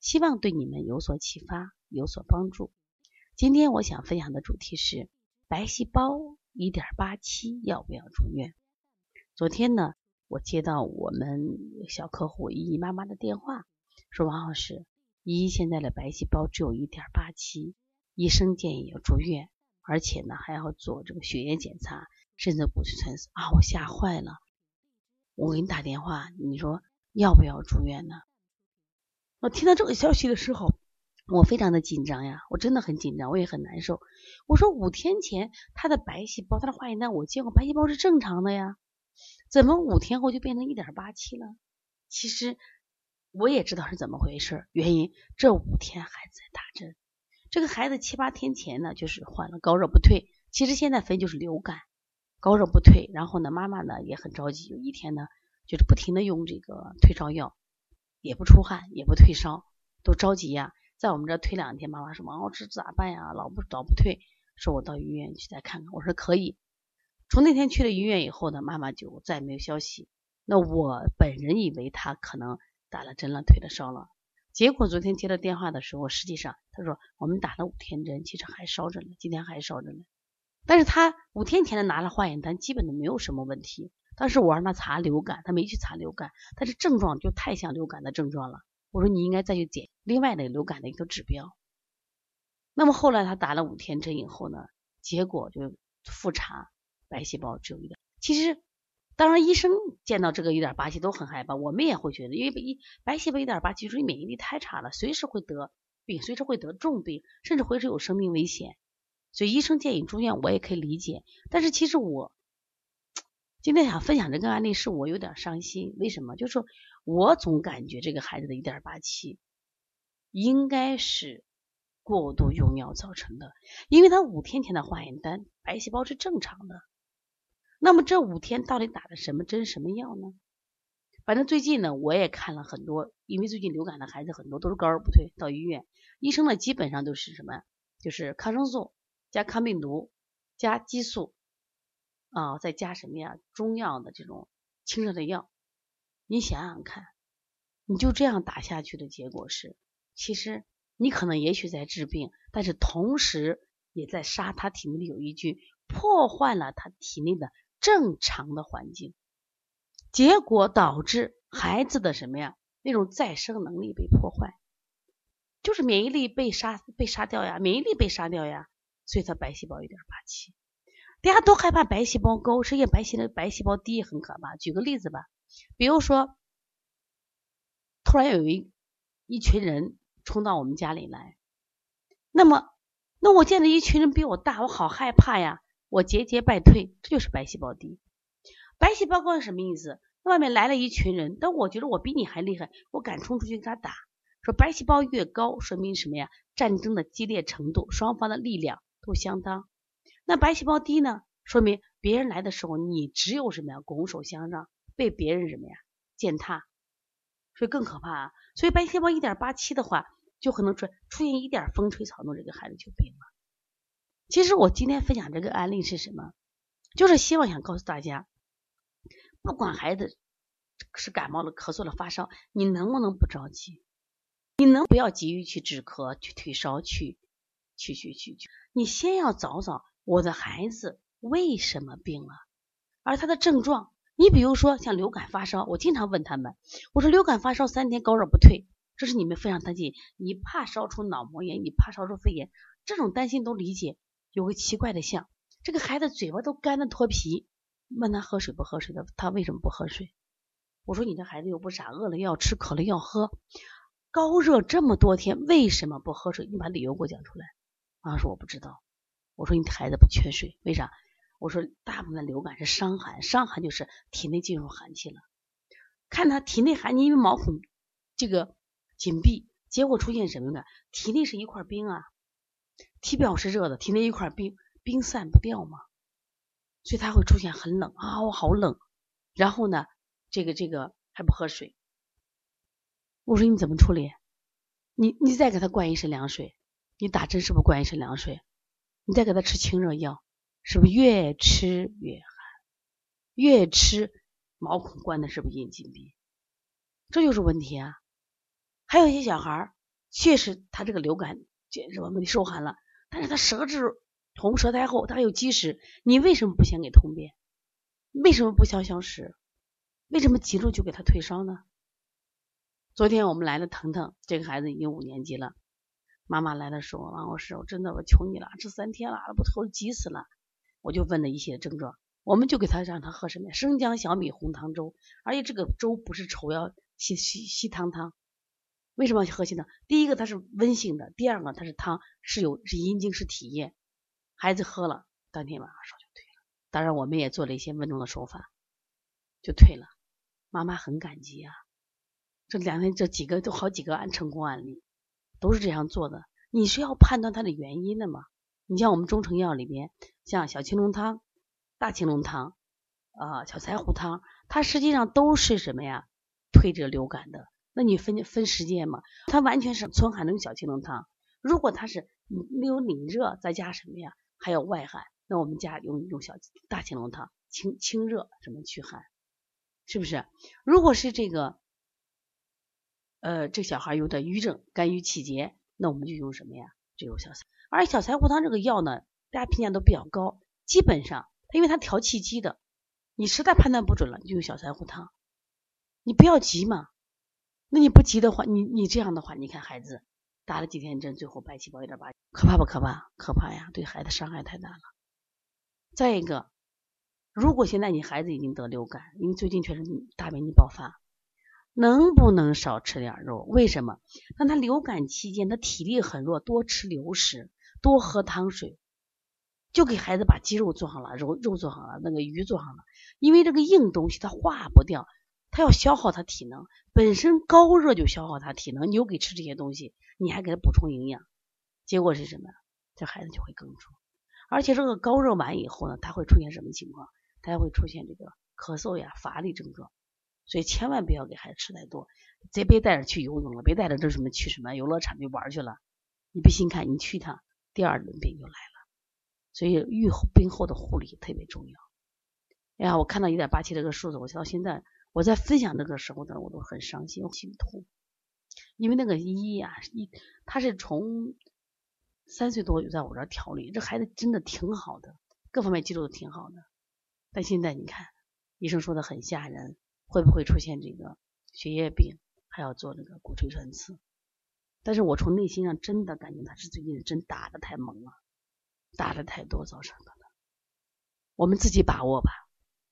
希望对你们有所启发，有所帮助。今天我想分享的主题是白细胞一点八期要不要住院？昨天呢，我接到我们小客户依依妈妈的电话，说王老师，依依现在的白细胞只有一点八七，医生建议要住院，而且呢还要做这个血液检查，甚至骨髓穿刺啊！我吓坏了，我给你打电话，你说要不要住院呢？我听到这个消息的时候，我非常的紧张呀，我真的很紧张，我也很难受。我说五天前他的白细胞，他的化验单我见过，白细胞是正常的呀，怎么五天后就变成一点八七了？其实我也知道是怎么回事，原因这五天孩子在打针，这个孩子七八天前呢就是患了高热不退，其实现在分就是流感，高热不退，然后呢妈妈呢也很着急，有一天呢就是不停的用这个退烧药。也不出汗，也不退烧，都着急呀。在我们这推两天，妈妈说：“王老师咋办呀？老不老不退。”说：“我到医院去再看看。”我说：“可以。”从那天去了医院以后呢，妈妈就再也没有消息。那我本人以为他可能打了针了，退了烧了。结果昨天接到电话的时候，实际上他说我们打了五天针，其实还烧着呢，今天还烧着呢。但是他五天前的拿了化验单，基本都没有什么问题。当时我让他查流感，他没去查流感，但是症状就太像流感的症状了。我说你应该再去检另外的流感的一个指标。那么后来他打了五天针以后呢，结果就复查白细胞只有一点。其实当然医生见到这个一点八七都很害怕，我们也会觉得，因为一白细胞一点八七，就是免疫力太差了，随时会得病，随时会得重病，甚至会是有生命危险。所以医生建议住院，我也可以理解。但是其实我。今天想分享这个案例，是我有点伤心。为什么？就是说我总感觉这个孩子的一点八七应该是过度用药造成的，因为他五天前的化验单白细胞是正常的。那么这五天到底打的什么针、什么药呢？反正最近呢，我也看了很多，因为最近流感的孩子很多都是高热不退，到医院医生呢基本上都是什么？就是抗生素加抗病毒加激素。啊，再加什么呀？中药的这种清热的药，你想想看，你就这样打下去的结果是，其实你可能也许在治病，但是同时也在杀他体内的有益菌，破坏了他体内的正常的环境，结果导致孩子的什么呀？那种再生能力被破坏，就是免疫力被杀被杀掉呀，免疫力被杀掉呀，所以他白细胞有点霸气。大家都害怕白细胞高，实际上白细的白细胞低也很可怕。举个例子吧，比如说，突然有一一群人冲到我们家里来，那么，那我见到一群人比我大，我好害怕呀，我节节败退，这就是白细胞低。白细胞高是什么意思？外面来了一群人，但我觉得我比你还厉害，我敢冲出去跟他打。说白细胞越高，说明什么呀？战争的激烈程度，双方的力量都相当。那白细胞低呢？说明别人来的时候，你只有什么呀？拱手相让，被别人什么呀？践踏，所以更可怕啊！所以白细胞一点八七的话，就可能出出现一点风吹草动，这个孩子就病了。其实我今天分享这个案例是什么？就是希望想告诉大家，不管孩子是感冒了、咳嗽了、发烧，你能不能不着急？你能不要急于去止咳、去退烧、去去去去去？你先要找找。我的孩子为什么病了？而他的症状，你比如说像流感发烧，我经常问他们，我说流感发烧三天高热不退，这是你们非常担心，你怕烧出脑膜炎，你怕烧出肺炎，这种担心都理解。有个奇怪的像，这个孩子嘴巴都干的脱皮，问他喝水不喝水的，他为什么不喝水？我说你的孩子又不傻，饿了要吃，渴了要喝，高热这么多天为什么不喝水？你把理由给我讲出来。妈说我不知道。我说你孩子不缺水，为啥？我说大部分流感是伤寒，伤寒就是体内进入寒气了。看他体内寒气，因为毛孔这个紧闭，结果出现什么呢？体内是一块冰啊，体表是热的，体内一块冰，冰散不掉嘛，所以他会出现很冷啊，我好冷。然后呢，这个这个还不喝水。我说你怎么处理？你你再给他灌一身凉水，你打针是不是灌一身凉水？你再给他吃清热药，是不是越吃越寒？越吃毛孔关的是不是阴紧闭？这就是问题啊！还有一些小孩儿，确实他这个流感是吧？问题受寒了，但是他舌质红，舌苔厚，他还有积食，你为什么不先给通便？为什么不消消食？为什么急着就给他退烧呢？昨天我们来了腾腾，这个孩子已经五年级了，妈妈来的时候，王老师，我真的我求你了，这三天了，不头急死了，我就问了一些症状，我们就给他让他喝什么呀？生姜小米红糖粥，而且这个粥不是稠要稀稀稀汤汤。为什么要喝稀汤？第一个它是温性的，第二个它是汤，是有是阴经是体液，孩子喝了当天晚上烧就退了。当然我们也做了一些温中的手法，就退了。妈妈很感激啊。这两天这几个都好几个案成功案例，都是这样做的。你是要判断它的原因的嘛？你像我们中成药里边，像小青龙汤、大青龙汤、啊小柴胡汤，它实际上都是什么呀？退这流感的。那你分分时间嘛？它完全是存寒的小青龙汤。如果它是没有领热，再加什么呀？还有外寒，那我们加用用小大青龙汤清清热，什么驱寒？是不是？如果是这个。呃，这小孩有点瘀症，肝郁气结，那我们就用什么呀？就用小柴，而小柴胡汤这个药呢，大家评价都比较高。基本上，因为它调气机的，你实在判断不准了，就用小柴胡汤。你不要急嘛，那你不急的话，你你这样的话，你看孩子打了几天针，最后白细胞一点八，可怕不可怕？可怕呀，对孩子伤害太大了。再一个，如果现在你孩子已经得流感，因为最近确实大面积爆发。能不能少吃点肉？为什么？那他流感期间，他体力很弱，多吃流食，多喝汤水，就给孩子把鸡肉做好了，肉肉做好了，那个鱼做好了。因为这个硬东西它化不掉，它要消耗他体能，本身高热就消耗他体能，你又给吃这些东西，你还给他补充营养，结果是什么？这孩子就会更重。而且这个高热完以后呢，他会出现什么情况？他会出现这个咳嗽呀、乏力症状。所以千万不要给孩子吃太多，再别带着去游泳了，别带着这什么去什么游乐场去玩去了。你不信看，你去一趟，第二轮病就来了。所以预后病后的护理特别重要。哎呀，我看到一点八七这个数字，我到现在我在分享这个时候呢，我都很伤心心痛，因为那个一呀一，他是从三岁多就在我这儿调理，这孩子真的挺好的，各方面记录都挺好的。但现在你看，医生说的很吓人。会不会出现这个血液病，还要做那个骨髓穿刺？但是我从内心上真的感觉他是最近真打的太猛了，打的太多造成的。我们自己把握吧，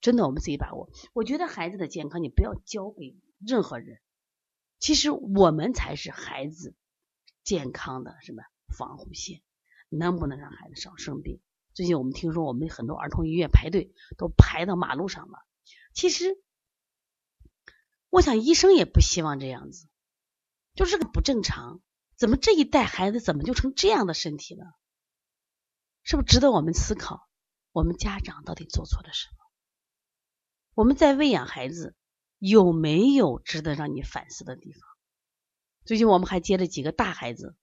真的我们自己把握。我觉得孩子的健康你不要交给任何人，其实我们才是孩子健康的什么防护线。能不能让孩子少生病？最近我们听说我们很多儿童医院排队都排到马路上了，其实。我想医生也不希望这样子，就是个不正常。怎么这一代孩子怎么就成这样的身体了？是不是值得我们思考？我们家长到底做错了什么？我们在喂养孩子有没有值得让你反思的地方？最近我们还接了几个大孩子，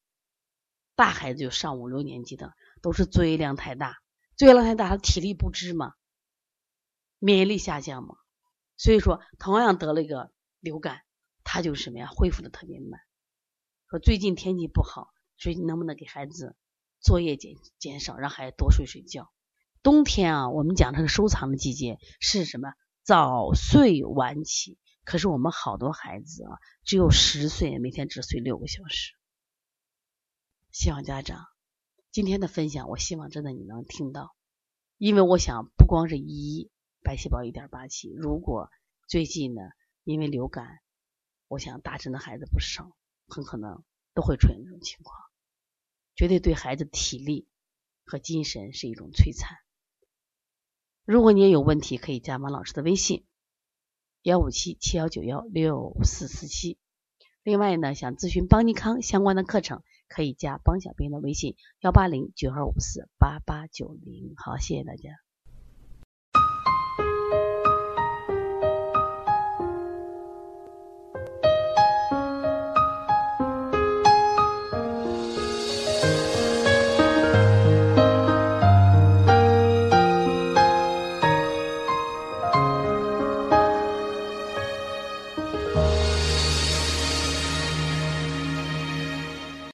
大孩子就上五六年级的，都是作业量太大，作业量太大，他体力不支嘛，免疫力下降嘛，所以说同样得了一个。流感，他就是什么呀？恢复的特别慢。说最近天气不好，所以能不能给孩子作业减减少，让孩子多睡睡觉？冬天啊，我们讲这个收藏的季节是什么？早睡晚起。可是我们好多孩子啊，只有十岁，每天只睡六个小时。希望家长今天的分享，我希望真的你能听到，因为我想不光是一白细胞一点八七，如果最近呢？因为流感，我想打针的孩子不少，很可能都会出现这种情况，绝对对孩子体力和精神是一种摧残。如果你也有问题，可以加王老师的微信：幺五七七幺九幺六四四七。另外呢，想咨询邦尼康相关的课程，可以加邦小兵的微信幺八零九二五四八八九零。好，谢谢大家。